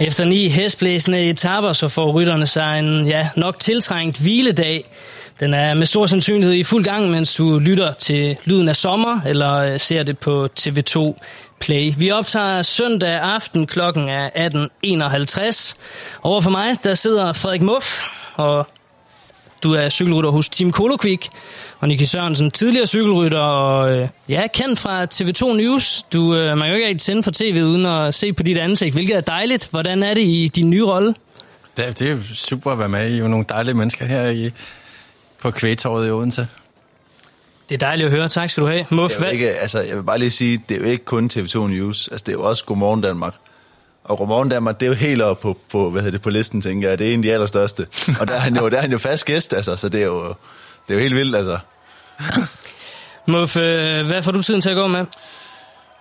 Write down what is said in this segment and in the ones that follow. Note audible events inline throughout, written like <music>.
Efter ni hestblæsende etaper, så får rytterne sig en ja, nok tiltrængt hviledag. Den er med stor sandsynlighed i fuld gang, mens du lytter til Lyden af Sommer, eller øh, ser det på TV2 Play. Vi optager søndag aften klokken er 18.51. Over for mig, der sidder Frederik Muff, og du er cykelrytter hos Team Kolokvik, og Nicky Sørensen, tidligere cykelrytter, og øh, ja, kendt fra TV2 News. Du, øh, man kan jo ikke rigtig tænde for tv uden at se på dit ansigt, hvilket er dejligt. Hvordan er det i din nye rolle? Det, det er super at være med i. Jo nogle dejlige mennesker her i, på Kvægtorvet i Odense. Det er dejligt at høre. Tak skal du have. Muff, Jeg vil, hvad? ikke, altså, jeg vil bare lige sige, det er jo ikke kun TV2 News. Altså, det er jo også Godmorgen Danmark. Og Godmorgen Danmark, det er jo helt oppe på, på, hvad hedder det, på listen, tænker jeg. Det er en af de allerstørste. Og der er han jo, der er han jo fast gæst, altså, så det er jo, det er jo helt vildt, altså. Muff, øh, hvad får du tiden til at gå med?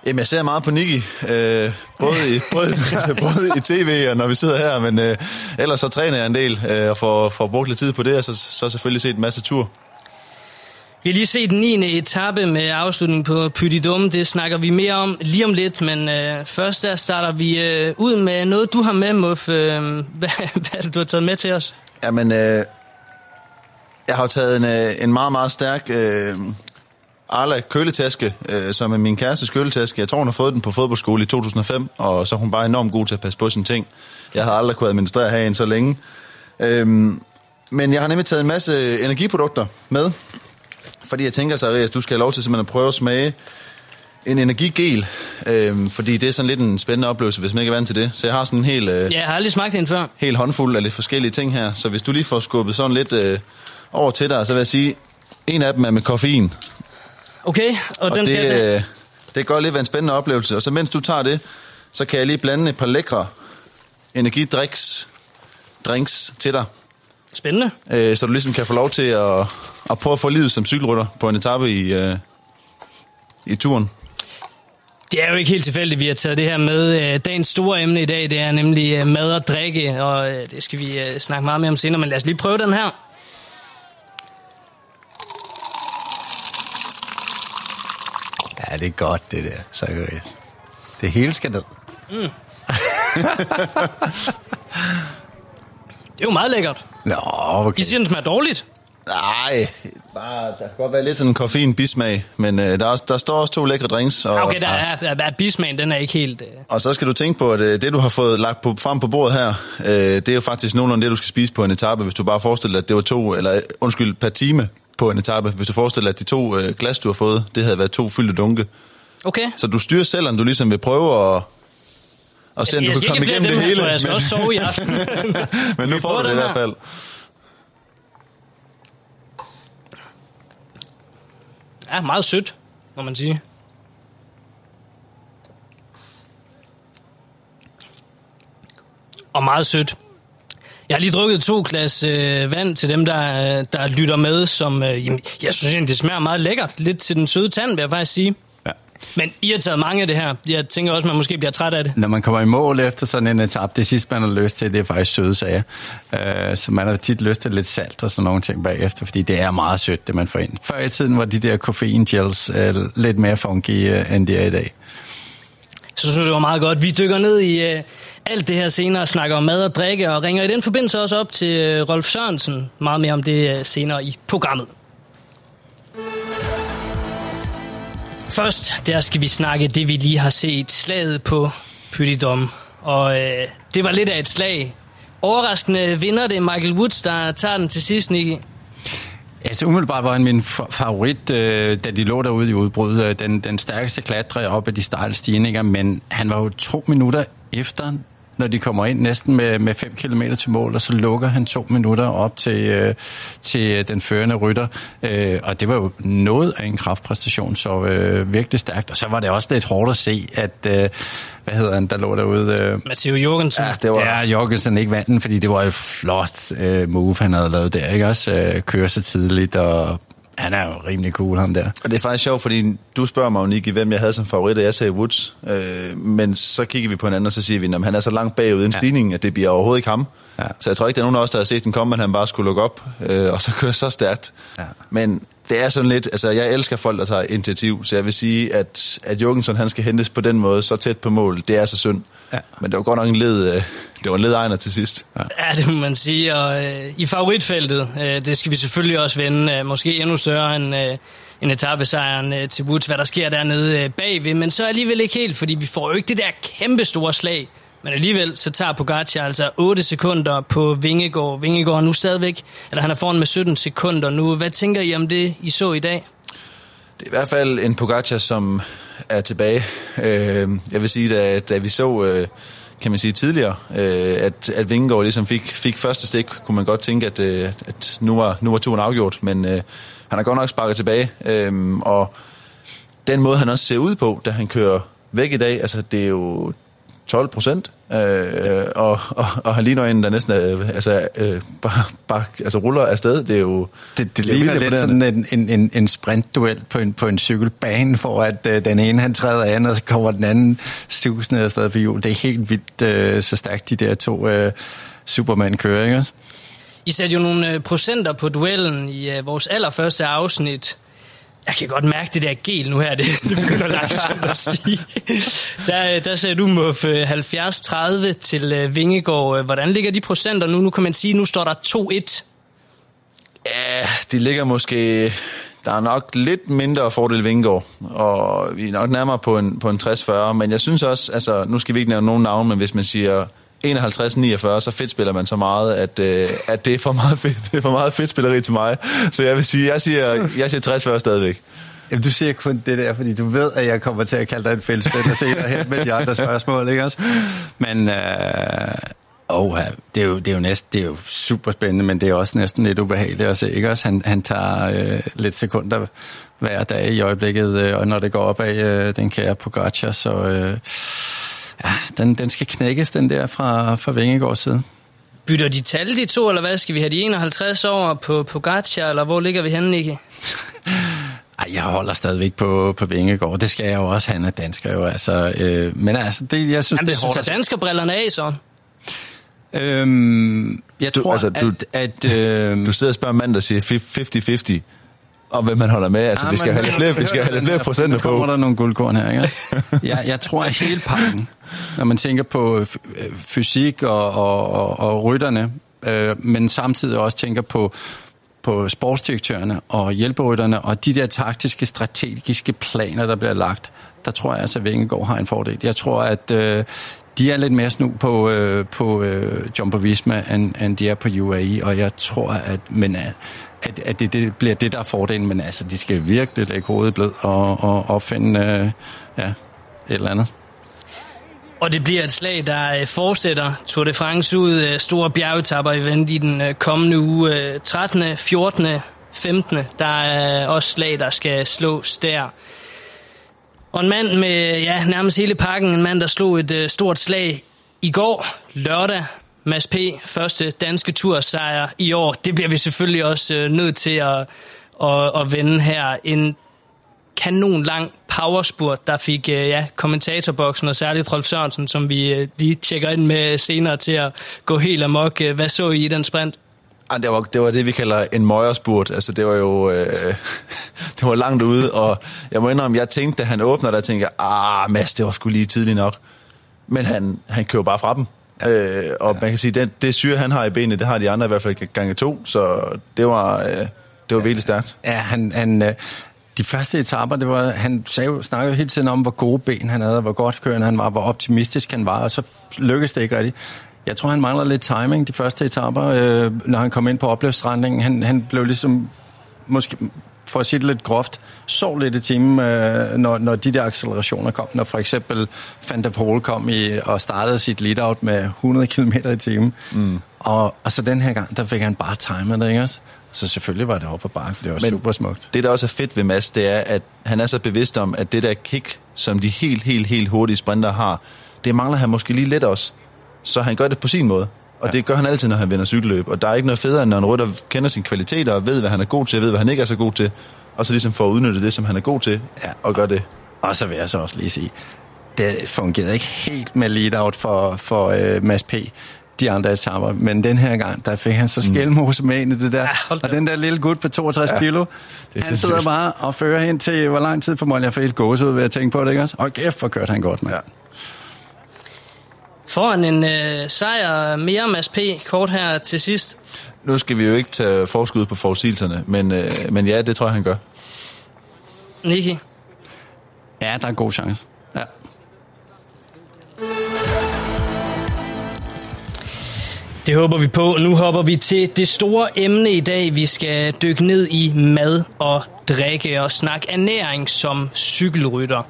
Jamen, jeg ser meget på Nicky, øh, både, i, både, <laughs> altså, både i tv og når vi sidder her, men øh, ellers så træner jeg en del øh, og får, får brugt lidt tid på det, og så, så selvfølgelig set en masse tur. Vi har lige set den 9. etape med afslutning på Pytidum. Det snakker vi mere om lige om lidt, men øh, først der starter vi øh, ud med noget, du har med, Muff. Øh, <laughs> hvad, hvad er det, du har taget med til os? Jamen, øh, jeg har taget en, øh, en meget, meget stærk øh, Arla køletaske, øh, som er min kærestes køletaske. Jeg tror, hun har fået den på fodboldskole i 2005, og så er hun bare enormt god til at passe på sine ting. Jeg har aldrig kunnet administrere her så længe. Øh, men jeg har nemlig taget en masse energiprodukter med, fordi jeg tænker at du skal have lov til simpelthen at prøve at smage en energigel, øhm, fordi det er sådan lidt en spændende oplevelse, hvis man ikke er vant til det. Så jeg har sådan en hel, øh, Ja, jeg har aldrig smagt en før. hel håndfuld af lidt forskellige ting her, så hvis du lige får skubbet sådan lidt øh, over til dig, så vil jeg sige, en af dem er med koffein, Okay, og, og den skal det, jeg tage. øh, det godt lidt være en spændende oplevelse. Og så mens du tager det, så kan jeg lige blande et par lækre energidriks drinks til dig. Spændende. Øh, så du ligesom kan få lov til at, at prøve at få livet som cykelrytter på en etape i, øh, i turen. Det er jo ikke helt tilfældigt, vi har taget det her med. Øh, Dagens store emne i dag, det er nemlig øh, mad og drikke, og øh, det skal vi snakke meget mere om senere, men lad os lige prøve den her. Ja, det er godt, det der, seriøst. Det hele skal ned. Mm. <laughs> det er jo meget lækkert. Nå, okay. I siger, den smager dårligt. Nej, bare, der kan godt være lidt sådan en koffein bismag, men øh, der, er, der står også to lækre drinks. Og, Okay, der er, er, er bismagen, den er ikke helt... Øh. Og så skal du tænke på, at øh, det, du har fået lagt på, frem på bordet her, øh, det er jo faktisk nogenlunde det, du skal spise på en etape, hvis du bare forestiller dig, at det var to, eller øh, undskyld, per time på en etape. Hvis du forestiller dig, at de to øh, glas, du har fået, det havde været to fyldte dunke. Okay. Så du styrer selv, om du ligesom vil prøve at, at se, om Jeg du kan komme igennem det hele. jeg. Jeg skal også sove i aften. <laughs> men nu får du det i hvert fald. Ja, meget sødt, må man sige. Og meget sødt. Jeg har lige drukket to glas øh, vand til dem, der, der lytter med, som øh, jeg synes egentlig, det smager meget lækkert. Lidt til den søde tand, vil jeg faktisk sige. Men I har taget mange af det her. Jeg tænker også, man måske bliver træt af det. Når man kommer i mål efter sådan en etap, det sidste, man har lyst til, det er faktisk søde sager. Uh, så man har tit lyst til lidt salt og sådan nogle ting bagefter, fordi det er meget sødt, det man får ind. Før i tiden var de der koffein-gels uh, lidt mere funky, uh, end de er i dag. Så synes jeg, det var meget godt. Vi dykker ned i alt det her senere, snakker om mad og drikke, og ringer i den forbindelse også op til Rolf Sørensen. Meget mere om det senere i programmet. Først, der skal vi snakke det, vi lige har set, slaget på Pytidom. Og øh, det var lidt af et slag. Overraskende vinder det Michael Woods, der tager den til sidst, Nicky. Altså umiddelbart var han min favorit, øh, da de lå derude i udbrud. Øh, den, den stærkeste klatrer op ad de stejle stigninger, men han var jo to minutter efter når de kommer ind næsten med, med 5 km til mål, og så lukker han to minutter op til, øh, til den førende rytter. Øh, og det var jo noget af en kraftpræstation, så øh, virkelig stærkt. Og så var det også lidt hårdt at se, at... Øh, hvad hedder han, der lå derude? Øh, Matteo Jorgensen. Ja, det var... ja, Jorgensen ikke vandt den, fordi det var et flot øh, move, han havde lavet der, ikke også? Øh, køre så tidligt og han er jo rimelig cool, ham der. Og det er faktisk sjovt, fordi du spørger mig, Niki, hvem jeg havde som favorit, og jeg sagde Woods. Øh, men så kigger vi på hinanden, og så siger vi, at han er så langt bagud i en ja. stigning, at det bliver overhovedet ikke ham. Ja. Så jeg tror ikke, der er nogen af os, der har set den komme, men han bare skulle lukke op, øh, og så køre så stærkt. Ja. Men det er sådan lidt, altså jeg elsker folk, der tager initiativ, så jeg vil sige, at, at Jorgensen han skal hentes på den måde, så tæt på mål, det er så synd. Ja. Men det var godt nok en led, øh, det var en ledegner til sidst. Ja. ja, det må man sige. Og øh, i favoritfeltet, øh, det skal vi selvfølgelig også vende. Øh, måske endnu større end, øh, en etappesejren øh, til Woods, hvad der sker dernede øh, bagved. Men så alligevel ikke helt, fordi vi får jo ikke det der kæmpe store slag. Men alligevel så tager Pogacar altså 8 sekunder på Vingegård. Vingegård er nu stadigvæk, eller han er foran med 17 sekunder nu. Hvad tænker I om det, I så i dag? Det er i hvert fald en Pogacar, som er tilbage. Øh, jeg vil sige, da, da vi så... Øh, kan man sige, tidligere, øh, at, at Vingegaard ligesom fik, fik første stik, kunne man godt tænke, at, øh, at nu, var, nu var turen afgjort, men øh, han har godt nok sparket tilbage, øh, og den måde, han også ser ud på, da han kører væk i dag, altså det er jo 12 procent, øh, og, og, og han ligner en, der næsten er, altså, øh, bare, bare altså, ruller afsted. Det er jo Det, det, det ligner lidt sådan en, en, en, en sprintduel på en, på en cykelbane, for at øh, den ene han træder an, og så kommer den anden susende afsted på hjul. Det er helt vildt øh, så stærkt, de der to øh, Superman kører, ikke I satte jo nogle øh, procenter på duellen i øh, vores allerførste afsnit, jeg kan godt mærke det der gel nu her, det, <laughs> det begynder langsomt at stige. Der, øh, der sagde du, Muff, øh, 70-30 til øh, Vingegård. Hvordan ligger de procenter nu? Nu kan man sige, nu står der 2-1. Ja, de ligger måske... Der er nok lidt mindre fordel Vingegård, og vi er nok nærmere på en, på en 60-40, men jeg synes også, altså nu skal vi ikke nævne nogen navn, men hvis man siger 51-49, så fedt spiller man så meget, at, øh, at det, er for meget fedt, det er for meget fedt spilleri til mig. Så jeg vil sige, jeg siger, jeg siger 60-40 stadigvæk. Jamen, du siger kun det der, fordi du ved, at jeg kommer til at kalde dig en fældspiller <laughs> senere hen med de andre spørgsmål, ikke også? Men, øh, oh, det, er jo, det, er jo næsten, det er jo super spændende, men det er også næsten lidt ubehageligt at se, ikke også? Han, han tager øh, lidt sekunder hver dag i øjeblikket, øh, og når det går op af øh, den kære Pogacar, så... Øh, ja, den, den skal knækkes, den der fra, fra Vingegårds side. Bytter de tal, de to, eller hvad? Skal vi have de 51 år på, på Gacha, eller hvor ligger vi henne, Nicky? <laughs> Ej, jeg holder stadigvæk på, på Vingegård. Det skal jeg jo også. Han er dansker jo. Altså, øh, men altså, det, jeg synes, Jamen, det er hårdt. Så danskerbrillerne af, så? Øhm, jeg tror, altså, du, at... at øh, <laughs> du sidder og spørger mand, der siger 50-50 om hvem man holder med. Altså, ja, vi skal have lidt flere, vi skal have lidt flere <laughs> procenter på. kommer der nogle guldkorn her, ikke? <laughs> jeg, jeg tror, at hele pakken, når man tænker på fysik og, og, og, og rytterne, øh, men samtidig også tænker på, på sportsdirektørerne og hjælperytterne og de der taktiske, strategiske planer, der bliver lagt, der tror jeg altså, at Vingegaard har en fordel. Jeg tror, at øh, de er lidt mere snu på, øh, på øh, Jumbo Visma, end, end de er på UAE, og jeg tror, at, men, øh, at, at det, det bliver det, der er fordelen, men altså, de skal virkelig lægge hovedet blød og, og opfinde øh, ja, et eller andet. Og det bliver et slag, der øh, fortsætter Tour de France ud. Øh, store bjergetapper i i den kommende uge. 13., 14., 15. Der er også slag, der skal slås der. Og en mand med ja, nærmest hele pakken, en mand, der slog et øh, stort slag i går, lørdag, Mads P. første danske tursejr i år. Det bliver vi selvfølgelig også øh, nødt til at, at, at vende her. En kanon lang powerspurt, der fik øh, ja, kommentatorboksen, og særligt Rolf Sørensen, som vi øh, lige tjekker ind med senere til at gå helt amok. Øh, hvad så I i den sprint? Det, var, det var det, vi kalder en møjerspurt. Altså, det var jo øh, <laughs> det var langt ude, og jeg må indrømme, jeg tænkte, da han åbner, der tænkte jeg, ah, Mads, det var sgu lige tidligt nok. Men han, han kører bare fra dem. Ja. Øh, og ja. man kan sige, det, det syre, han har i benene, det har de andre i hvert fald gange to, så det var, øh, det var ja. virkelig stærkt. Ja, han, han, øh, de første etaper, det var, han sagde, snakkede hele tiden om, hvor gode ben han havde, hvor godt kørende han var, hvor optimistisk han var, og så lykkedes det ikke rigtigt. Jeg tror, han mangler lidt timing de første etaper, øh, når han kom ind på oplevelsesretningen. Han, han blev ligesom, måske for at sige det lidt groft, så lidt i timen, øh, når, når de der accelerationer kom. Når for eksempel Van der Pol kom i, og startede sit lead-out med 100 km i timen. Mm. Og, og så den her gang, der fik han bare timet det, ikke også? Så selvfølgelig var det op på bakke, det var Men super smukt. Det, der også er fedt ved Mads, det er, at han er så bevidst om, at det der kick, som de helt, helt, helt hurtige sprinter har, det mangler han måske lige lidt også. Så han gør det på sin måde. Og ja. det gør han altid, når han vinder cykelløb. Og der er ikke noget federe, end når en rytter kender sine kvaliteter og ved, hvad han er god til, og ved, hvad han ikke er så god til. Og så ligesom får udnyttet det, som han er god til, ja. og gør det. Og så vil jeg så også lige sige, det fungerede ikke helt med lead-out for, for uh, Mads P de andre etaper. Men den her gang, der fik han så mm. skælmose med ind i det der. Ja, og den der lille gut på 62 ja, kilo, han sidder bare og fører hen til, hvor lang tid får jeg for et gås ud ved at tænke på det, ikke også? Og kæft, hvor kørte han godt med. Ja. Foran en øh, sejr mere Mads P. kort her til sidst. Nu skal vi jo ikke tage forskud på forudsigelserne, men, øh, men ja, det tror jeg, han gør. Niki? Ja, der er en god chance. Ja. Det håber vi på. Nu hopper vi til det store emne i dag. Vi skal dykke ned i mad og drikke og snakke ernæring som cykelrytter.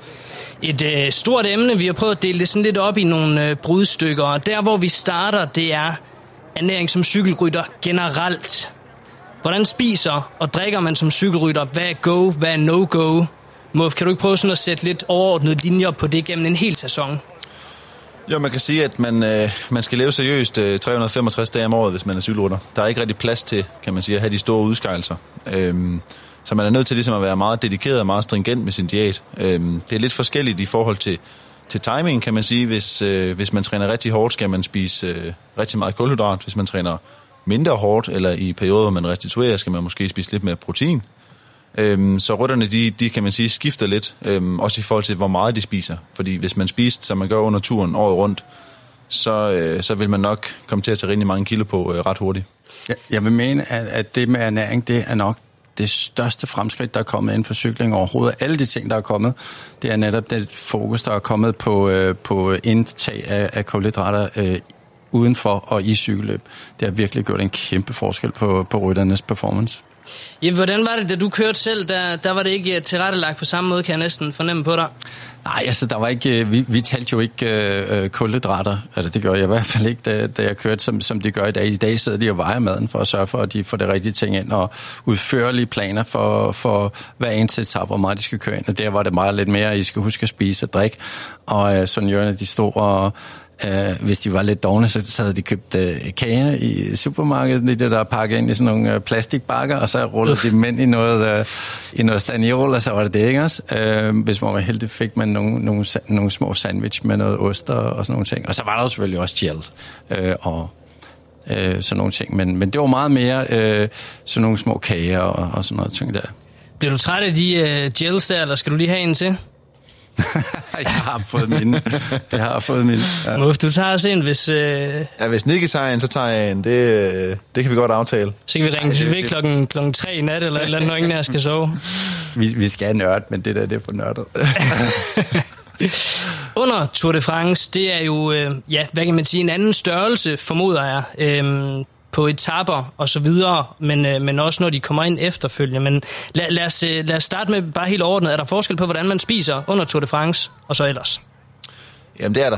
Et øh, stort emne. Vi har prøvet at dele det sådan lidt op i nogle øh, brudstykker. Og der, hvor vi starter, det er ernæring som cykelrytter generelt. Hvordan spiser og drikker man som cykelrytter? Hvad er go? Hvad er no-go? Muff, kan du ikke prøve sådan at sætte lidt overordnede linjer på det gennem en hel sæson? Jo, man kan sige, at man, øh, man skal leve seriøst øh, 365 dage om året, hvis man er cykelrytter. Der er ikke rigtig plads til, kan man sige, at have de store udskejelser. Øhm, så man er nødt til ligesom at være meget dedikeret og meget stringent med sin diæt. Øhm, det er lidt forskelligt i forhold til, til timing, kan man sige. Hvis, øh, hvis man træner rigtig hårdt, skal man spise øh, rigtig meget kulhydrat. Hvis man træner mindre hårdt, eller i perioder, hvor man restituerer, skal man måske spise lidt mere protein. Øhm, så rytterne, de, de kan man sige, skifter lidt, øhm, også i forhold til, hvor meget de spiser. Fordi hvis man spiser, som man gør under turen året rundt, så, øh, så vil man nok komme til at tage rigtig mange kilo på øh, ret hurtigt. Jeg, jeg vil mene, at, at det med ernæring, det er nok det største fremskridt, der er kommet inden for cykling overhovedet. Alle de ting, der er kommet, det er netop det fokus, der er kommet på, øh, på indtag af, af kulhydrater øh, udenfor og i cykelløb. Det har virkelig gjort en kæmpe forskel på, på rytternes performance. Ja, hvordan var det, da du kørte selv? Der, der var det ikke øh, tilrettelagt på samme måde, kan jeg næsten fornemme på dig. Nej, altså der var ikke, øh, vi, vi talte jo ikke øh, øh kulhydrater, altså det gør jeg i hvert fald ikke, da, da jeg kørte, som, som de gør i dag. I dag sidder de og vejer maden for at sørge for, at de får det rigtige ting ind, og udførlige planer for, for hver eneste etap, hvor meget de skal køre ind. Og der var det meget lidt mere, at I skal huske at spise og drikke. Og øh, sådan de stod og Uh, hvis de var lidt dogne, så, så havde de købt uh, kager i supermarkedet, det der pakket ind i sådan nogle uh, plastikbakker, og så rullede de dem ind i noget, uh, i noget staniol, og så var det det, ikke også? Uh, hvis man var heldig, fik man nogle, nogle, nogle små sandwich med noget ost og, og sådan nogle ting. Og så var der jo selvfølgelig også gel uh, og uh, sådan nogle ting. Men, men det var meget mere uh, sådan nogle små kager og, og sådan noget ting der. Bliver du træt af de uh, gels der, eller skal du lige have en til? <laughs> jeg har fået min. Jeg har fået min. Ja. Muff, du tager os ind, hvis... Øh... Ja, hvis Nicky tager en, så tager jeg en. Det, øh, det kan vi godt aftale. Så kan vi ringe til ved klokken, klokken 3 i nat, eller et eller andet, når ingen af skal sove. <laughs> Vi, vi skal nørde, men det der, det er for nørdet. <laughs> Under Tour de France, det er jo, øh, ja, hvad kan man sige, en anden størrelse, formoder jeg. Øh, på etapper og så videre, men, øh, men også når de kommer ind efterfølgende. Men lad, lad, os, øh, lad os starte med bare helt ordnet. Er der forskel på, hvordan man spiser under Tour de France og så ellers? Jamen det er der,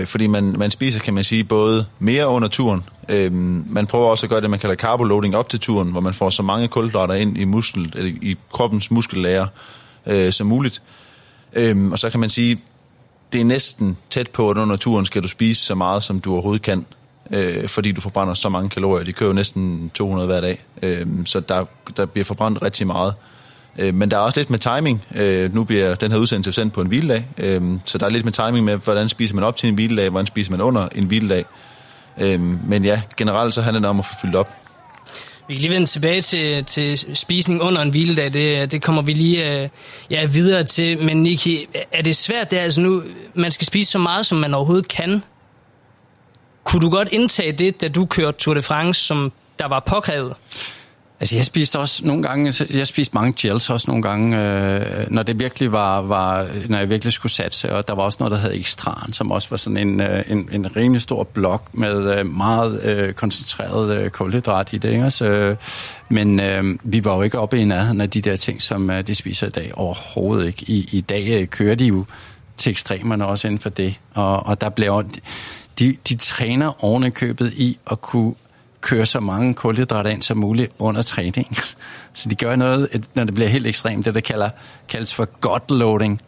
øh, fordi man, man spiser, kan man sige, både mere under turen. Øh, man prøver også at gøre det, man kalder carboloading op til turen, hvor man får så mange kulhydrater ind i, muskel, eller i kroppens muskellager øh, som muligt. Øh, og så kan man sige, det er næsten tæt på, at under turen skal du spise så meget, som du overhovedet kan øh, fordi du forbrænder så mange kalorier. De kører jo næsten 200 hver dag, øh, så der, der bliver forbrændt rigtig meget. Øh, men der er også lidt med timing. Øh, nu bliver den her udsendelse sendt på en hviledag, øh, så der er lidt med timing med, hvordan spiser man op til en hviledag, hvordan spiser man under en hviledag. Øh, men ja, generelt så handler det om at få fyldt op. Vi kan lige vende tilbage til, til spisning under en hviledag. Det, det kommer vi lige øh, ja, videre til. Men Niki, er det svært? Det er altså nu, man skal spise så meget, som man overhovedet kan. Kunne du godt indtage det, da du kørte Tour de France, som der var påkrævet? Altså, jeg spiste også nogle gange, altså, jeg spiste mange gels også nogle gange, øh, når det virkelig var, var, når jeg virkelig skulle satse, og der var også noget, der hed Ekstran, som også var sådan en, øh, en, en rimelig stor blok med øh, meget øh, koncentreret øh, kulhydrat i det, ikke? Så, øh, men øh, vi var jo ikke oppe i nærheden af de der ting, som øh, de spiser i dag, overhovedet ikke. I, i dag øh, kører de jo til ekstremerne også inden for det, og, og der bliver de, de træner oven købet i at kunne køre så mange kulhydrater ind som muligt under træning. <laughs> Så de gør noget, når det bliver helt ekstremt, det der kalder, kaldes for gut loading,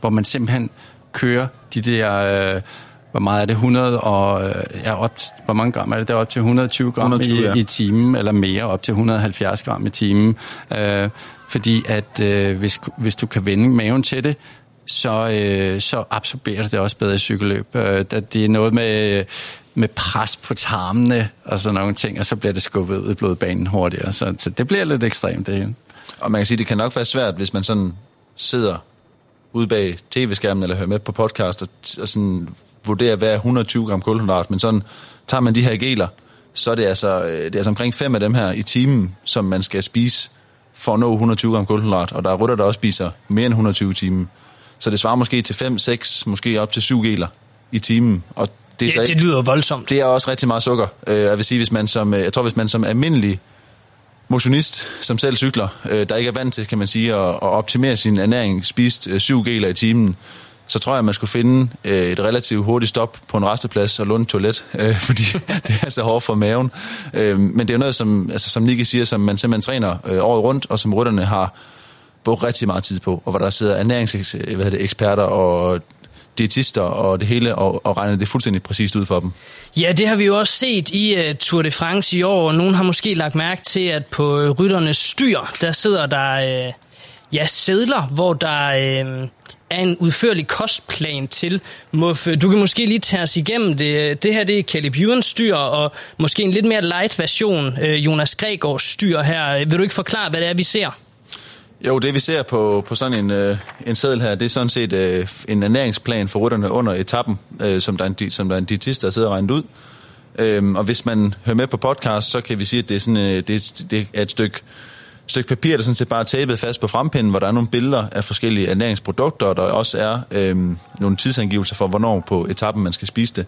hvor man simpelthen kører de der, øh, hvor meget er det, 100 og, øh, ja, op, hvor mange gram er det, der op til 120 gram 120, i, ja. i timen, eller mere, op til 170 gram i timen. Øh, fordi at øh, hvis, hvis du kan vende maven til det, så, øh, så absorberer det også bedre i cykelløb. Øh, det er noget med med pres på tarmene og sådan nogle ting, og så bliver det skubbet ud i blodbanen hurtigere. Så, så det bliver lidt ekstremt, det hele. Og man kan sige, det kan nok være svært, hvis man sådan sidder ude bag tv-skærmen eller hører med på podcast og, og sådan vurderer, hvad er 120 gram kulhydrat, men sådan tager man de her geler, så er det altså, øh, det er altså omkring fem af dem her i timen, som man skal spise for at nå 120 gram kulhydrat, og der er rytter, der også spiser mere end 120 timer. Så det svarer måske til 5, 6, måske op til 7 geler i timen, og det, det, det lyder voldsomt. Det er også rigtig meget sukker. Øh, jeg vil sige, hvis man som, øh, jeg tror, hvis man som almindelig motionist, som selv cykler, øh, der ikke er vant til, kan man sige, at, at optimere sin ernæring, spist 7 geler i timen, så tror jeg, at man skulle finde et relativt hurtigt stop på en resteplads og låne toilet, <laughs> fordi <laughs> det er så hårdt for maven. men det er noget, som, altså, som Nicky siger, som man simpelthen træner året rundt, og som rytterne har brugt rigtig meget tid på, og hvor der sidder ernæringseksperter øh, og diætister og det hele, og, og regner det fuldstændig præcist ud for dem. Ja, det har vi jo også set i uh, Tour de France i år, og nogen har måske lagt mærke til, at på uh, rytternes styr, der sidder der uh, ja, sædler, hvor der uh, er en udførlig kostplan til. Du kan måske lige tage os igennem det. Det her det er Caleb Ewan's styr, og måske en lidt mere light version, uh, Jonas Gregors styr her. Vil du ikke forklare, hvad det er, vi ser? Jo, det vi ser på, på sådan en, øh, en seddel her, det er sådan set øh, en ernæringsplan for rytterne under etappen, øh, som, der er en, som der er en diætist, der sidder og regnet ud. Øhm, og hvis man hører med på podcast, så kan vi sige, at det er, sådan, øh, det, det er et stykke, stykke papir, der sådan set bare er tabet fast på frempinden, hvor der er nogle billeder af forskellige ernæringsprodukter, og der også er øh, nogle tidsangivelser for, hvornår på etappen man skal spise det.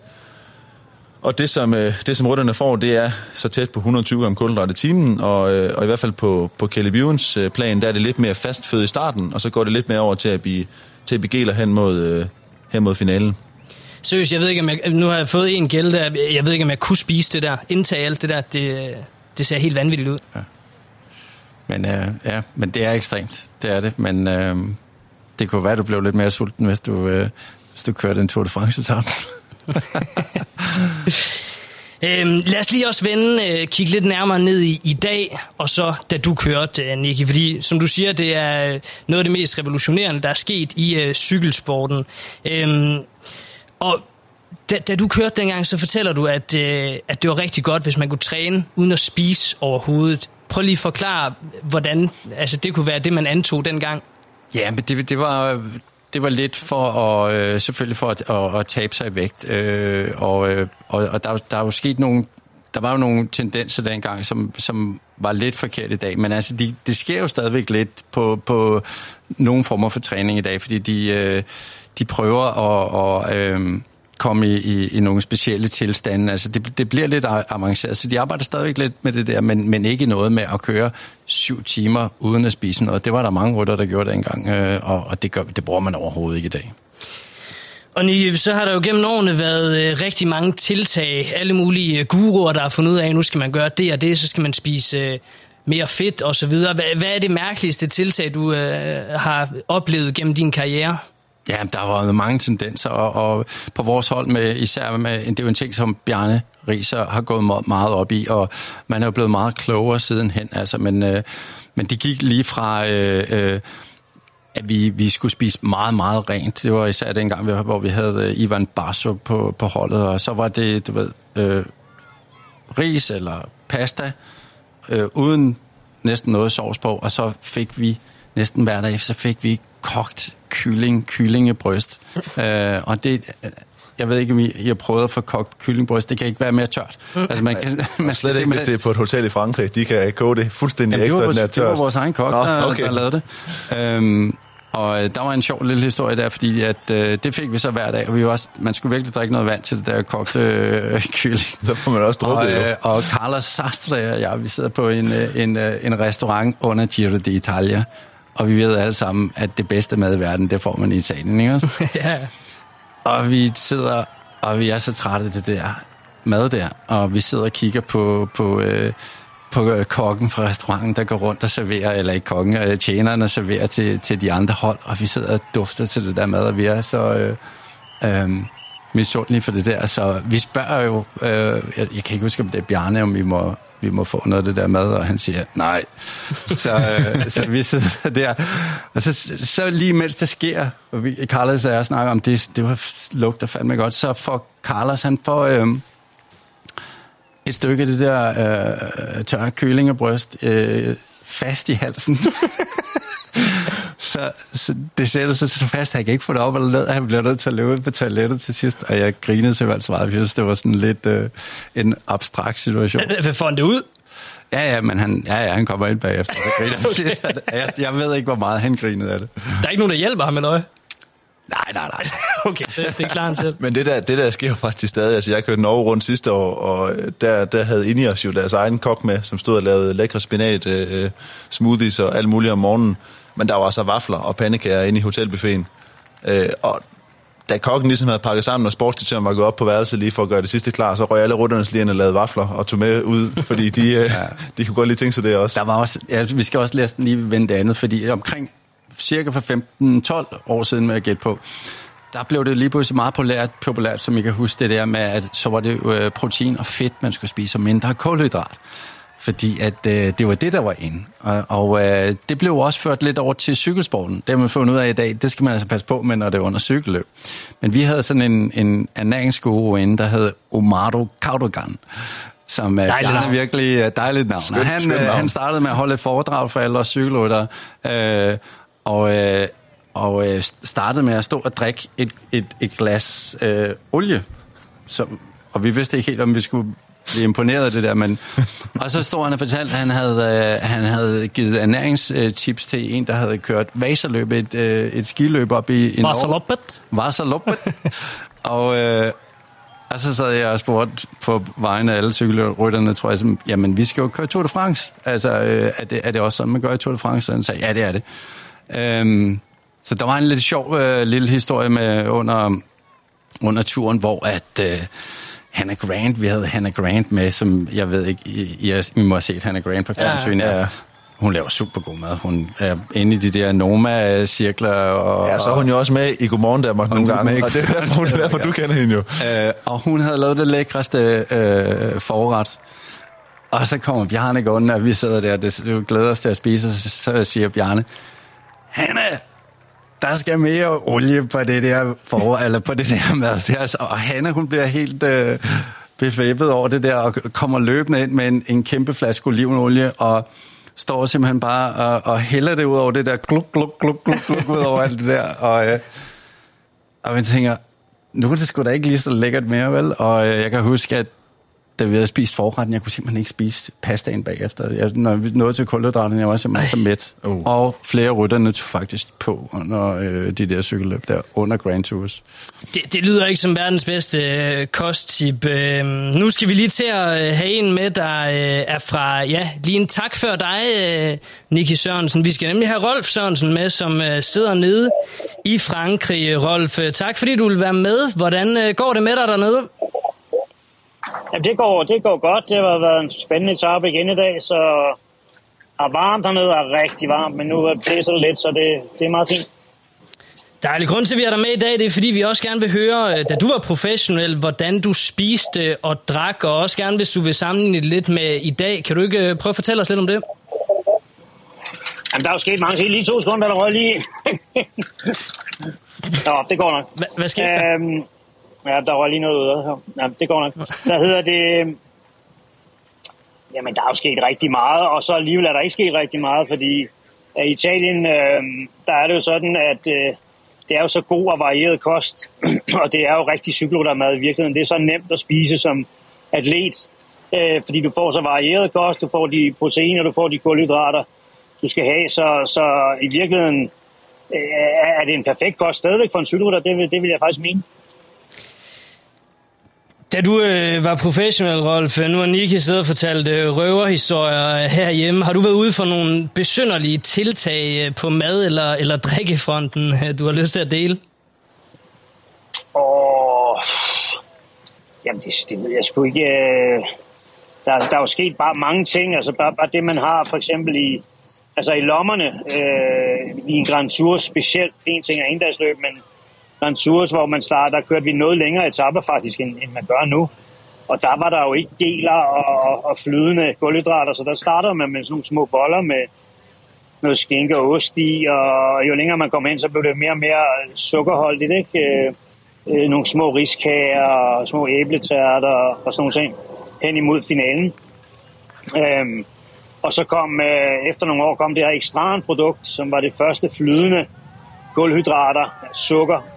Og det som, øh, det, som rytterne får, det er så tæt på 120 gram kulhydrat i timen, og, øh, og i hvert fald på, på Kelly Bjørns øh, plan, der er det lidt mere fastfød i starten, og så går det lidt mere over til at blive, til at blive geler hen mod, hen mod finalen. Seriøst, jeg ved ikke, om jeg, nu har jeg fået en gæld der, jeg ved ikke, om jeg kunne spise det der, indtage alt det der, det, det ser helt vanvittigt ud. Ja. Men, øh, ja, men det er ekstremt, det er det, men øh, det kunne være, at du blev lidt mere sulten, hvis du, øh, hvis du kørte en Tour de France-etappe. <laughs> Øhm, lad os lige også vende, øh, kigge lidt nærmere ned i i dag, og så da du kørte, øh, Nicky. Fordi som du siger, det er øh, noget af det mest revolutionerende, der er sket i øh, cykelsporten. Øhm, og da, da du kørte dengang, så fortæller du, at, øh, at det var rigtig godt, hvis man kunne træne uden at spise overhovedet. Prøv lige at forklare, hvordan altså, det kunne være det, man antog dengang. Ja, men det, det var det var lidt for at, øh, selvfølgelig for at, at, at tabe sig i vægt. Øh, og øh, og, og der, der er jo sket nogle, der var jo nogle tendenser dengang, som, som var lidt forkert i dag. Men altså, de, det sker jo stadigvæk lidt på, på nogle former for træning i dag, fordi de, øh, de prøver at... at øh, komme i, i, i nogle specielle tilstande. Altså det, det bliver lidt avanceret, så de arbejder stadigvæk lidt med det der, men, men ikke noget med at køre syv timer uden at spise noget. Det var der mange rytter, der gjorde dengang, øh, og, og det, gør, det bruger man overhovedet ikke i dag. Og Nye, så har der jo gennem årene været øh, rigtig mange tiltag, alle mulige øh, guruer, der har fundet ud af, at nu skal man gøre det og det, så skal man spise øh, mere fedt og så videre. Hvad, hvad er det mærkeligste tiltag, du øh, har oplevet gennem din karriere? Ja, der har været mange tendenser, og, og på vores hold med især med, det er jo en ting, som Bjarne Riser har gået meget op i, og man er jo blevet meget klogere sidenhen, altså, men, øh, men det gik lige fra... Øh, øh, at vi, vi skulle spise meget, meget rent. Det var især dengang, hvor vi havde øh, Ivan Barso på, på holdet, og så var det, du ved, øh, ris eller pasta, øh, uden næsten noget sovs på, og så fik vi næsten hver dag, så fik vi kogt kylling, kyllingebryst. <laughs> øh, og det, jeg ved ikke, om I, I har prøvet at få kogt kyllingbryst. Det kan ikke være mere tørt. Mm. Altså, man kan, man Slet ikke, hvis det er på et hotel i Frankrig. De kan koge det fuldstændig Jamen, ekstra, det var, tørt. Det var vores egen kok, Nå, der, okay. der lavede det. Øhm, og øh, der var en sjov lille historie der, fordi at, øh, det fik vi så hver dag, og vi var man skulle virkelig drikke noget vand til det der kogte øh, kylling. <laughs> Så får man også drukket, og, øh, og Carlos Sastre og jeg, vi sidder på en, øh, en, øh, en restaurant under Giro d'Italia, og vi ved alle sammen, at det bedste mad i verden, det får man i Italien, ikke også? <laughs> ja. Og vi sidder, og vi er så trætte af det der mad der, og vi sidder og kigger på, på, øh, på øh, kokken fra restauranten, der går rundt og serverer, eller ikke kokken, øh, tjeneren og serverer til, til de andre hold, og vi sidder og dufter til det der mad, og vi er så øh, øh, misundelig for det der. Så vi spørger jo, øh, jeg, jeg kan ikke huske, om det er Bjarne, om vi må, vi må få noget af det der mad, og han siger, nej. Så, øh, så vi sidder der, og så, så lige mens det sker, og vi, Carlos og jeg snakker om, det, det var, lugter fandme godt, så får Carlos, han får... Øh, et stykke af det der øh, tørre kyllingebryst øh, fast i halsen. <laughs> så, så det sætter sig så fast, at jeg kan ikke få det op eller ned. Han bliver nødt til at løbe på toilettet til sidst, og jeg grinede til alt svaret, fordi det var sådan lidt øh, en abstrakt situation. Hvad får han det ud? Ja, ja, men han, ja, ja, han kommer ind bagefter. <laughs> okay. jeg, jeg ved ikke, hvor meget han grinede af det. Der er ikke nogen, der hjælper ham med noget? Nej, nej, nej. <laughs> okay, det, det er klart selv. Men det der, det der sker faktisk stadig. Altså, jeg kørte Norge rundt sidste år, og der, der havde Ineos jo deres egen kok med, som stod og lavede lækre spinat, øh, smoothies og alt muligt om morgenen. Men der var også vafler og pandekager inde i hotelbuffeten. Øh, og da kokken ligesom havde pakket sammen, og sportsdirektøren var gået op på værelset lige for at gøre det sidste klar, så røg alle rutternes lige og lavede vafler og tog med ud, fordi de, <laughs> øh, ja. de kunne godt lige tænke sig det også. Der var også, ja, vi skal også lige vende det andet, fordi omkring cirka for 15-12 år siden med at gætte på, der blev det lige pludselig meget populært, populært, som I kan huske det der med, at så var det øh, protein og fedt, man skulle spise, og mindre kulhydrat. Fordi at øh, det var det, der var inde. Og, og øh, det blev også ført lidt over til cykelsporten. Det har man fundet ud af i dag. Det skal man altså passe på med, når det er under cykelløb. Men vi havde sådan en, en ernæringsguru inde, der hed Omaro Kautogan som er Bjarne virkelig dejligt navn. Skønt, han, skønt navn. han startede med at holde et foredrag for alle os cykelryttere, øh, og, øh, og øh, startede med at stå og drikke et, et, et glas øh, olie. Så, og vi vidste ikke helt, om vi skulle blive imponeret af det der, men... <laughs> og så stod han og fortalte, at han havde, øh, han havde givet ernæringstips til en, der havde kørt vaserløb, et, øh, et skiløb op i... Vaserloppet? Vaserloppet. <laughs> og, øh, og så sad jeg og spurgte på vegne af alle cykelrytterne, tror jeg, som, jamen vi skal jo køre Tour de France. Altså, øh, er, det, er det også sådan, man gør i Tour de France? Og han sagde, ja, det er det. Øhm, så der var en lidt sjov øh, lille historie med under, under turen, hvor at øh, Hannah Grant, vi havde Hannah Grant med, som jeg ved ikke, I, I, I må have set Hannah Grant på fjernsyn. Ja, ja. Hun laver super god mad. Hun er inde i de der Noma-cirkler. Og, ja, så er hun jo også med i Godmorgen Danmark nogle gange, med, og det er derfor, hun, derfor du kender hende jo. Øh, og hun havde lavet det lækreste øh, forret. Og så kommer Bjarne gående, og vi sidder der, det glæder os til at spise, og så, så siger Bjarne, Hanne, der skal mere olie på det der for, <laughs> eller på det der mad. Der. Og Hanne, hun bliver helt øh, bevæbet over det der, og kommer løbende ind med en, en kæmpe flaske olivenolie, og står simpelthen bare og, og hælder det ud over det der, gluk, gluk, gluk, gluk, gluk, ud over alt det der. Og, øh, og man tænker, nu er det sgu da ikke lige så lækkert mere, vel? Og øh, jeg kan huske, at da vi havde spist forretten, jeg kunne simpelthen ikke spise pastaen bagefter. Jeg, når vi nåede til kulhydraterne, jeg var simpelthen så mæt. Uh. Og flere rytterne tog faktisk på under øh, de der cykelløb der, under Grand Tours. Det, det lyder ikke som verdens bedste øh, kosttip. Øh, nu skal vi lige til at øh, have en med, der øh, er fra, ja, lige en tak før dig, øh, Niki Sørensen. Vi skal nemlig have Rolf Sørensen med, som øh, sidder nede i Frankrig. Rolf, øh, tak fordi du vil være med. Hvordan øh, går det med dig dernede? Jamen, det går, det går godt. Det har været en spændende etape igen i dag, så er varmt hernede, er rigtig varmt, men nu blæser det lidt, så det, det er meget fint. Dejlig grund til, at vi er der med i dag, det er, fordi vi også gerne vil høre, øh, da du var professionel, hvordan du spiste og drak, og også gerne, hvis du vil sammenligne det lidt med i dag. Kan du ikke øh, prøve at fortælle os lidt om det? Jamen, der er jo sket mange ting. Lige to sekunder, der røg lige. <laughs> Nå, det går nok. Hva, hvad sker der? Øhm, ja, der var lige noget ud af her. Ja, det går nok. Der hedder det... Jamen, der er jo sket rigtig meget, og så alligevel er der ikke sket rigtig meget, fordi i Italien, øh, der er det jo sådan, at øh, det er jo så god og varieret kost, <clears throat> og det er jo rigtig cykelryttermad i virkeligheden. Det er så nemt at spise som atlet, øh, fordi du får så varieret kost, du får de proteiner, du får de kulhydrater, du skal have, så, så i virkeligheden øh, er det en perfekt kost stadigvæk for en cykelrytter, det, vil, det vil jeg faktisk mene. Da du øh, var professionel, Rolf, øh, nu har Niki siddet og fortalt øh, røverhistorier øh, herhjemme. Har du været ude for nogle besynderlige tiltag øh, på mad- eller, eller drikkefronten, øh, du har lyst til at dele? Åh, jamen det, det ved jeg sgu ikke. Øh, der, der er jo sket bare mange ting. Altså bare, bare det, man har for eksempel i, altså i lommerne øh, i en Grand Tour specielt. En ting er endagsløb, men Grand hvor man starter, der kørte vi noget længere etapper faktisk, end, end man gør nu. Og der var der jo ikke geler og, og, og flydende kulhydrater, så der startede man med sådan nogle små boller med noget skinke og ost i, og jo længere man kom ind, så blev det mere og mere sukkerholdigt, ikke? Øh, øh, nogle små riskager og små æbletærter og sådan nogle ting hen imod finalen. Øhm, og så kom, øh, efter nogle år, kom det her ekstra produkt, som var det første flydende kulhydrater, sukker.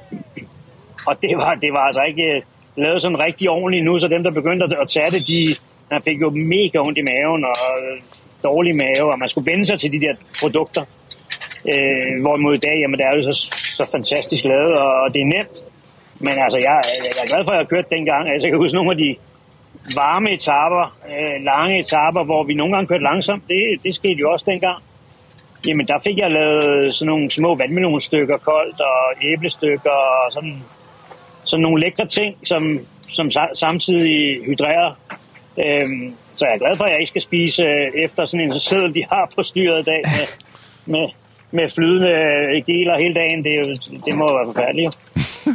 Og det var, det var altså ikke lavet sådan rigtig ordentligt nu, så dem, der begyndte at tage det, de man fik jo mega ondt i maven og dårlig mave, og man skulle vende sig til de der produkter. Øh, hvorimod i dag, jamen det er jo så, så fantastisk lavet, og det er nemt. Men altså, jeg, jeg er glad for, at jeg har kørt dengang. Altså, jeg kan huske nogle af de varme etaper, øh, lange etaper, hvor vi nogle gange kørte langsomt. Det, det skete jo også dengang. Jamen, der fik jeg lavet sådan nogle små vandmelonstykker koldt, og æblestykker, og sådan, sådan nogle lækre ting, som, som samtidig hydrerer. Øhm, så jeg er glad for, at jeg ikke skal spise øh, efter sådan en sædel, de har på styret i dag, med, <laughs> med, med flydende geler hele dagen. Det, det må være forfærdeligt.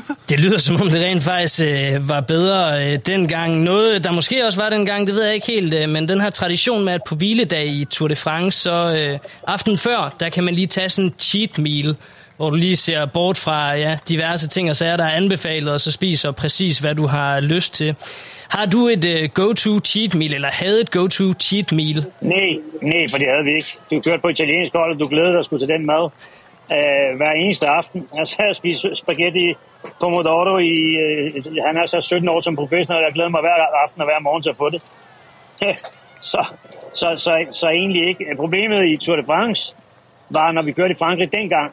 <laughs> Det lyder som om det rent faktisk øh, var bedre øh, dengang. Noget, der måske også var dengang, det ved jeg ikke helt, øh, men den her tradition med, at på hviledag i Tour de France, så øh, aften før, der kan man lige tage sådan en cheat meal, hvor du lige ser bort fra ja, diverse ting og sager, der er anbefalet, og så spiser præcis, hvad du har lyst til. Har du et uh, go-to cheat meal, eller havde et go-to cheat meal? Nej, nej, for det havde vi ikke. Du kørte på italiensk hold, og du glædede dig at skulle til den mad øh, hver eneste aften. Jeg sad og spiste spaghetti pomodoro i... Øh, han er så 17 år som professionel, og jeg glæder mig hver aften og hver morgen til at få det. <laughs> så, så, så, så egentlig ikke. Problemet i Tour de France var, når vi kørte i Frankrig dengang,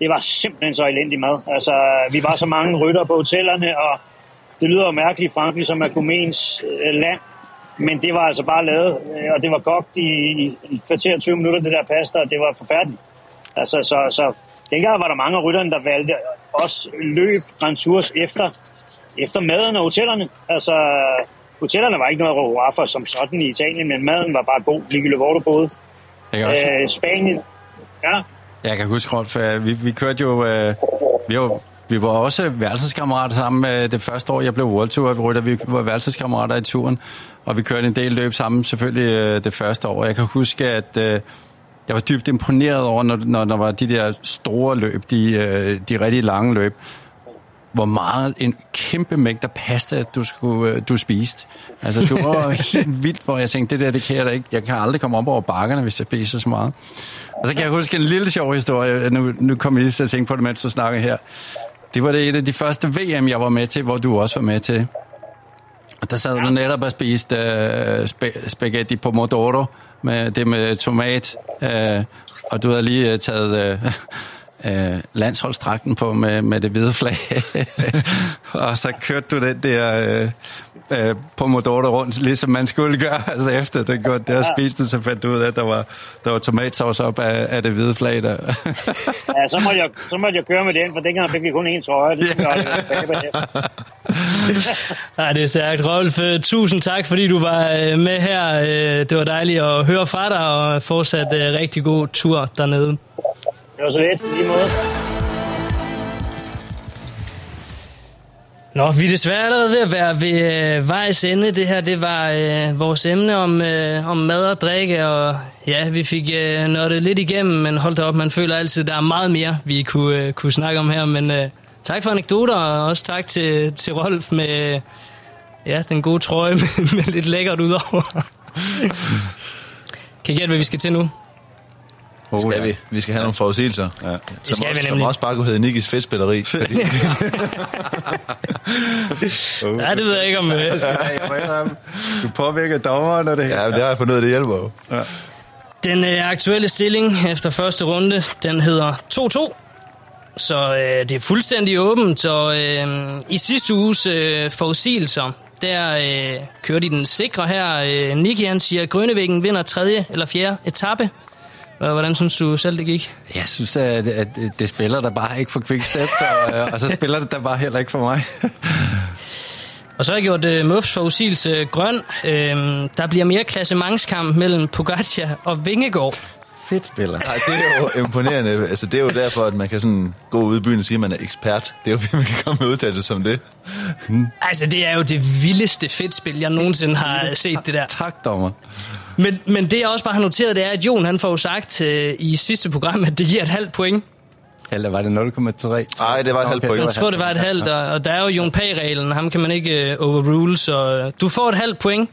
det var simpelthen så elendig mad. Altså, vi var så mange rytter på hotellerne, og det lyder jo mærkeligt, Frankrig som er Kumens øh, land, men det var altså bare lavet, øh, og det var kogt i, i, i kvarter 20 minutter, det der pasta, og det var forfærdeligt. Altså, så, så dengang var der mange af rytterne, der valgte også løb Grand Tours efter, efter maden og hotellerne. Altså, hotellerne var ikke noget at for som sådan i Italien, men maden var bare god, ligegyldigt hvor du boede. Øh, Spanien, ja. Jeg kan huske, Rolf, vi, vi kørte jo... Øh, vi var, vi var også værelseskammerater sammen med det første år, jeg blev World Tour rytter. Vi var værelseskammerater i turen, og vi kørte en del løb sammen, selvfølgelig øh, det første år. Jeg kan huske, at øh, jeg var dybt imponeret over, når, når der var de der store løb, de, øh, de rigtig lange løb, hvor meget en kæmpe mængde pasta, du, skulle, øh, du spiste. Altså, du var <laughs> helt vildt, hvor jeg tænkte, det der, det kan jeg da ikke. Jeg kan aldrig komme op over bakkerne, hvis jeg spiser så meget. Og så kan jeg huske en lille sjov historie. Nu, nu kommer jeg lige til at tænke på det, mens du snakker her. Det var det et af de første VM, jeg var med til, hvor du også var med til. Der sad du netop og spiste øh, uh, sp- spaghetti pomodoro, med det med tomat, uh, og du havde lige uh, taget... Uh, øh, landsholdsdragten på med, med det hvide flag. <laughs> og så kørte du den der øh, øh, Pomodoro rundt, ligesom man skulle gøre. <laughs> Altså efter det godt der ja. spiste, så fandt du ud af, at der var, der var tomatsauce op af, af det hvide flag der. <laughs> ja, så måtte, jeg, så måtte jeg køre med den, for dengang fik vi kun én trøje. Det ja. Nej, det er stærkt. Rolf, øh, tusind tak, fordi du var øh, med her. Øh, det var dejligt at høre fra dig, og fortsat rigtig god tur dernede. Det var så lidt, lige måde. Nå, vi er desværre allerede ved at være ved øh, vejs ende. Det her, det var øh, vores emne om, øh, om mad og drikke, og ja, vi fik øh, nørdet lidt igennem, men hold da op, man føler altid, der er meget mere, vi kunne, øh, kunne snakke om her, men øh, tak for anekdoter, og også tak til, til Rolf med øh, ja, den gode trøje med, <laughs> med lidt lækkert udover. kan I gætte, hvad vi skal til nu? Oh, skal ja. vi? Vi skal have nogle forudsigelser, ja. som, skal også, vi som nemlig. også bare kunne hedde Nikkis fedtspilleri. <laughs> Fordi... Ja, det ved jeg ikke om... Øh. Du påvirker dommeren og det her. Ja, men det har jeg fundet ud af, det hjælper jo. Ja. Den øh, aktuelle stilling efter første runde, den hedder 2-2. Så øh, det er fuldstændig åbent, og øh, i sidste uges øh, forudsigelser, der øh, kørte de den sikre her. Øh, Nicky han siger, at Grønnevæggen vinder tredje eller fjerde etape. Hvordan synes du selv, det gik? Jeg synes, at, at det spiller der bare ikke for Quickstep, så, øh, og så spiller det der bare heller ikke for mig. <laughs> Og så har jeg gjort øh, Muffs forudsigelse grøn. Øh, der bliver mere klassementskamp mellem Pogacar og Vingegaard. Fedt spiller. Nej, det er jo imponerende. Altså, det er jo derfor, at man kan sådan gå ud i byen og sige, at man er ekspert. Det er jo, <laughs> man kan komme med udtalelser som det. Altså, det er jo det vildeste fedtspil, jeg nogensinde har set det der. Tak, dommer. Men, men det jeg også bare har noteret, det er, at Jon han får jo sagt øh, i sidste program, at det giver et halvt point. Eller var det 0,3? Nej, det var et halvt point. Jeg tror, det var et halvt, og, og der er jo Jon Pag-reglen, ham kan man ikke øh, overrule, så øh, du får et halvt point.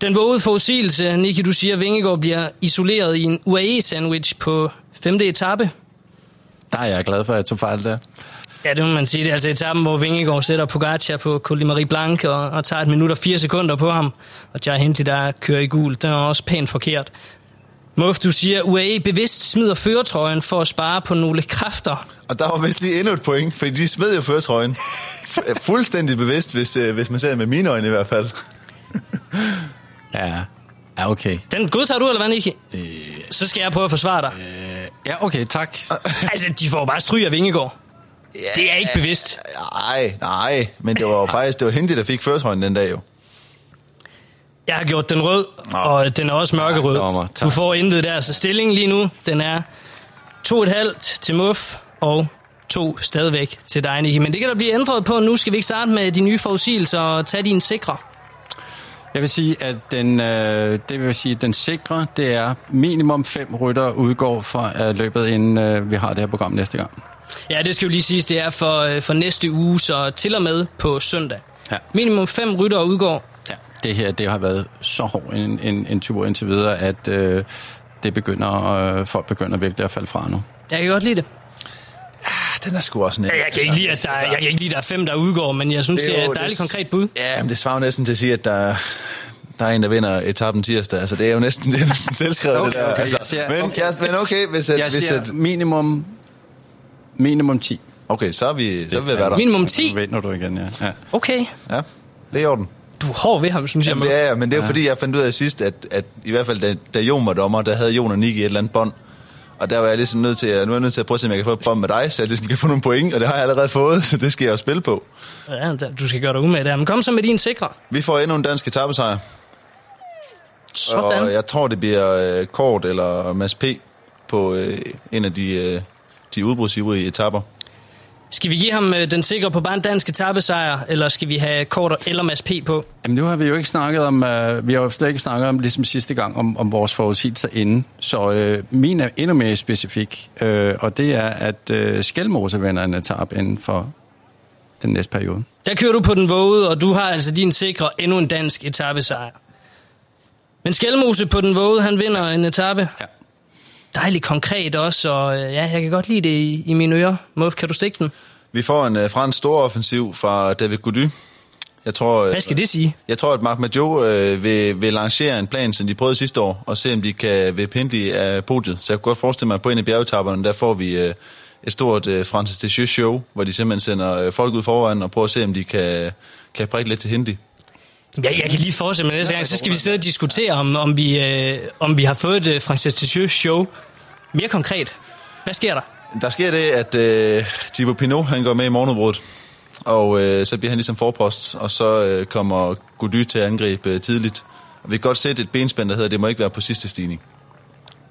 Den vågede forudsigelse, Niki, du siger, at Vingegaard bliver isoleret i en UAE-sandwich på femte etape. Der er jeg glad for, at jeg tog fejl der. Ja, det må man sige. Det er altså etappen, hvor Vingegaard sætter Pogacar på Col de Marie Blanc og, og tager et minut og fire sekunder på ham. Og Jai Hindley, der kører i gul. Den er også pænt forkert. Muff, du siger, at UAE bevidst smider føretrøjen for at spare på nogle kræfter. Og der var vist lige endnu et point, fordi de smed jo førtrøjen. <laughs> Fu- Fuldstændig bevidst, hvis, øh, hvis man ser med mine øjne i hvert fald. <laughs> Ja, ja okay. Den godtager du, eller hvad, Niki? Øh, Så skal jeg prøve at forsvare dig. ja, okay, tak. Altså, de får bare stryg af Vingegaard. Det er ikke bevidst. Nej, nej, men det var jo faktisk, det var Hindi, der fik førtrøjen den dag jo. Jeg har gjort den rød, og den er også mørkerød. Ja, dommer, tak. Du får intet der. Så stillingen lige nu, den er 2,5 til Muff og to stadigvæk til dig, Niki. Men det kan der blive ændret på. Nu skal vi ikke starte med de nye forudsigelser og tage dine sikre. Jeg vil sige, at den, øh, det vil sige, at den sikre, det er minimum fem rytter udgår fra øh, løbet, inden øh, vi har det her program næste gang. Ja, det skal jo lige siges, det er for, øh, for næste uge, så til og med på søndag. Ja. Minimum fem rytter udgår. Ja, det her det har været så hård en, en, en tur indtil videre, at øh, det begynder, øh, folk begynder virkelig at falde fra nu. Jeg kan godt lide det. Den er sgu også. Ja, jeg kan ikke lide, at der, er- jeg kan ikke lide, at der er fem, der udgår, men jeg synes, det er, jo- et dejligt det- konkret bud. Ja, men det svarer næsten til at sige, at der, der er en, der vinder etappen tirsdag. Altså, det er jo næsten, det er næsten <laughs> selvskrevet, Okay, det der. okay, altså, jeg siger- men, okay. ja, men okay, hvis, at, Jeg hvis siger at, minimum, minimum 10. okay, så er vi, så vil jeg være der. Minimum 10. Så vinder du igen, ja. ja. Okay. Ja, det er i orden. Du er hård ved ham, synes jeg. Jamen, ja, ja, men det er jo fordi, jeg fandt ud af sidst, at, at i hvert fald da, da Jon var dommer, der havde Jon og Nicky et eller andet bånd. Og der var jeg ligesom nødt til, at, nu er jeg nødt til at prøve at se, om jeg kan få et bånd med dig, så jeg ligesom kan få nogle point, og det har jeg allerede fået, så det skal jeg jo spille på. Ja, du skal gøre dig umage der. Men kom så med din sikre. Vi får endnu en dansk etappesejr, Sådan. og jeg tror, det bliver øh, Kort eller Mads P. på øh, en af de, øh, de udbrudsivrige etapper. Skal vi give ham øh, den sikre på bare en dansk etappesejr, eller skal vi have Kort eller Mads P på? Jamen nu har vi jo ikke snakket om, øh, vi har jo slet ikke snakket om, ligesom sidste gang, om, om vores forudsigelser inden. Så øh, min er endnu mere specifik, øh, og det er, at øh, Skelmose vinder en etape inden for den næste periode. Der kører du på den vågede, og du har altså din sikre endnu en dansk etappesejr. Men Skelmose på den vågede, han vinder en etape. Ja. Dejligt konkret også, og øh, ja, jeg kan godt lide det i, i mine ører. Muff, kan du stikke den? Vi får en øh, fransk stor offensiv fra David Gody. Jeg tror, øh, Hvad skal det sige? Jeg tror, at Marc Maggio øh, vil, vil lancere en plan, som de prøvede sidste år, og se, om de kan vippe Hindley af podiet. Så jeg kunne godt forestille mig, at på en af bjergetapperne, der får vi øh, et stort øh, Francis Deschamps show, hvor de simpelthen sender øh, folk ud foran og prøver at se, om de kan, kan prikke lidt til Hindley. Jeg, jeg kan lige forestille mig næste gang, så skal vi sidde og diskutere, om, om, vi, øh, om vi har fået et øh, Francis Tissieux show. Mere konkret. Hvad sker der? Der sker det, at øh, Thibaut Pinot, han går med i morgenudbruddet, og øh, så bliver han ligesom forpost, og så øh, kommer Gody til at angribe øh, tidligt. Og vi kan godt sætte et benspænd, der hedder, det må ikke være på sidste stigning.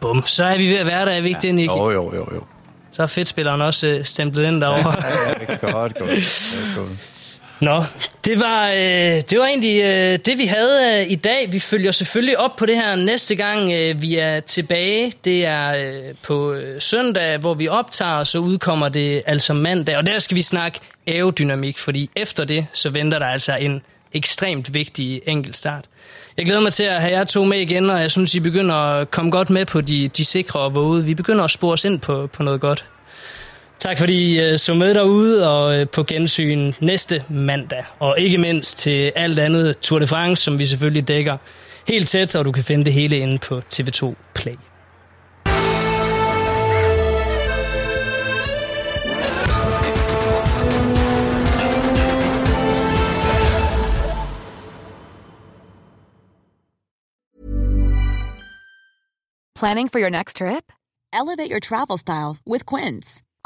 Bum, så er vi ved at være der, er vi ikke det, Nicky? Jo, jo, jo, jo. Så er fedtspilleren også øh, stemplet ind derovre. Ja, godt, godt. <laughs> godt. Nå, det var, øh, det var egentlig øh, det, vi havde øh, i dag. Vi følger selvfølgelig op på det her næste gang, øh, vi er tilbage. Det er øh, på øh, søndag, hvor vi optager, og så udkommer det altså mandag. Og der skal vi snakke aerodynamik, fordi efter det, så venter der altså en ekstremt vigtig enkeltstart. Jeg glæder mig til at have jer to med igen, og jeg synes, I begynder at komme godt med på de, de sikre og våde. Vi begynder at spore os ind på, på noget godt. Tak fordi I øh, så med derude og øh, på gensyn næste mandag. Og ikke mindst til alt andet Tour de France, som vi selvfølgelig dækker helt tæt, og du kan finde det hele inde på TV2 Play. Planning for your next trip? Elevate your travel style with Quince.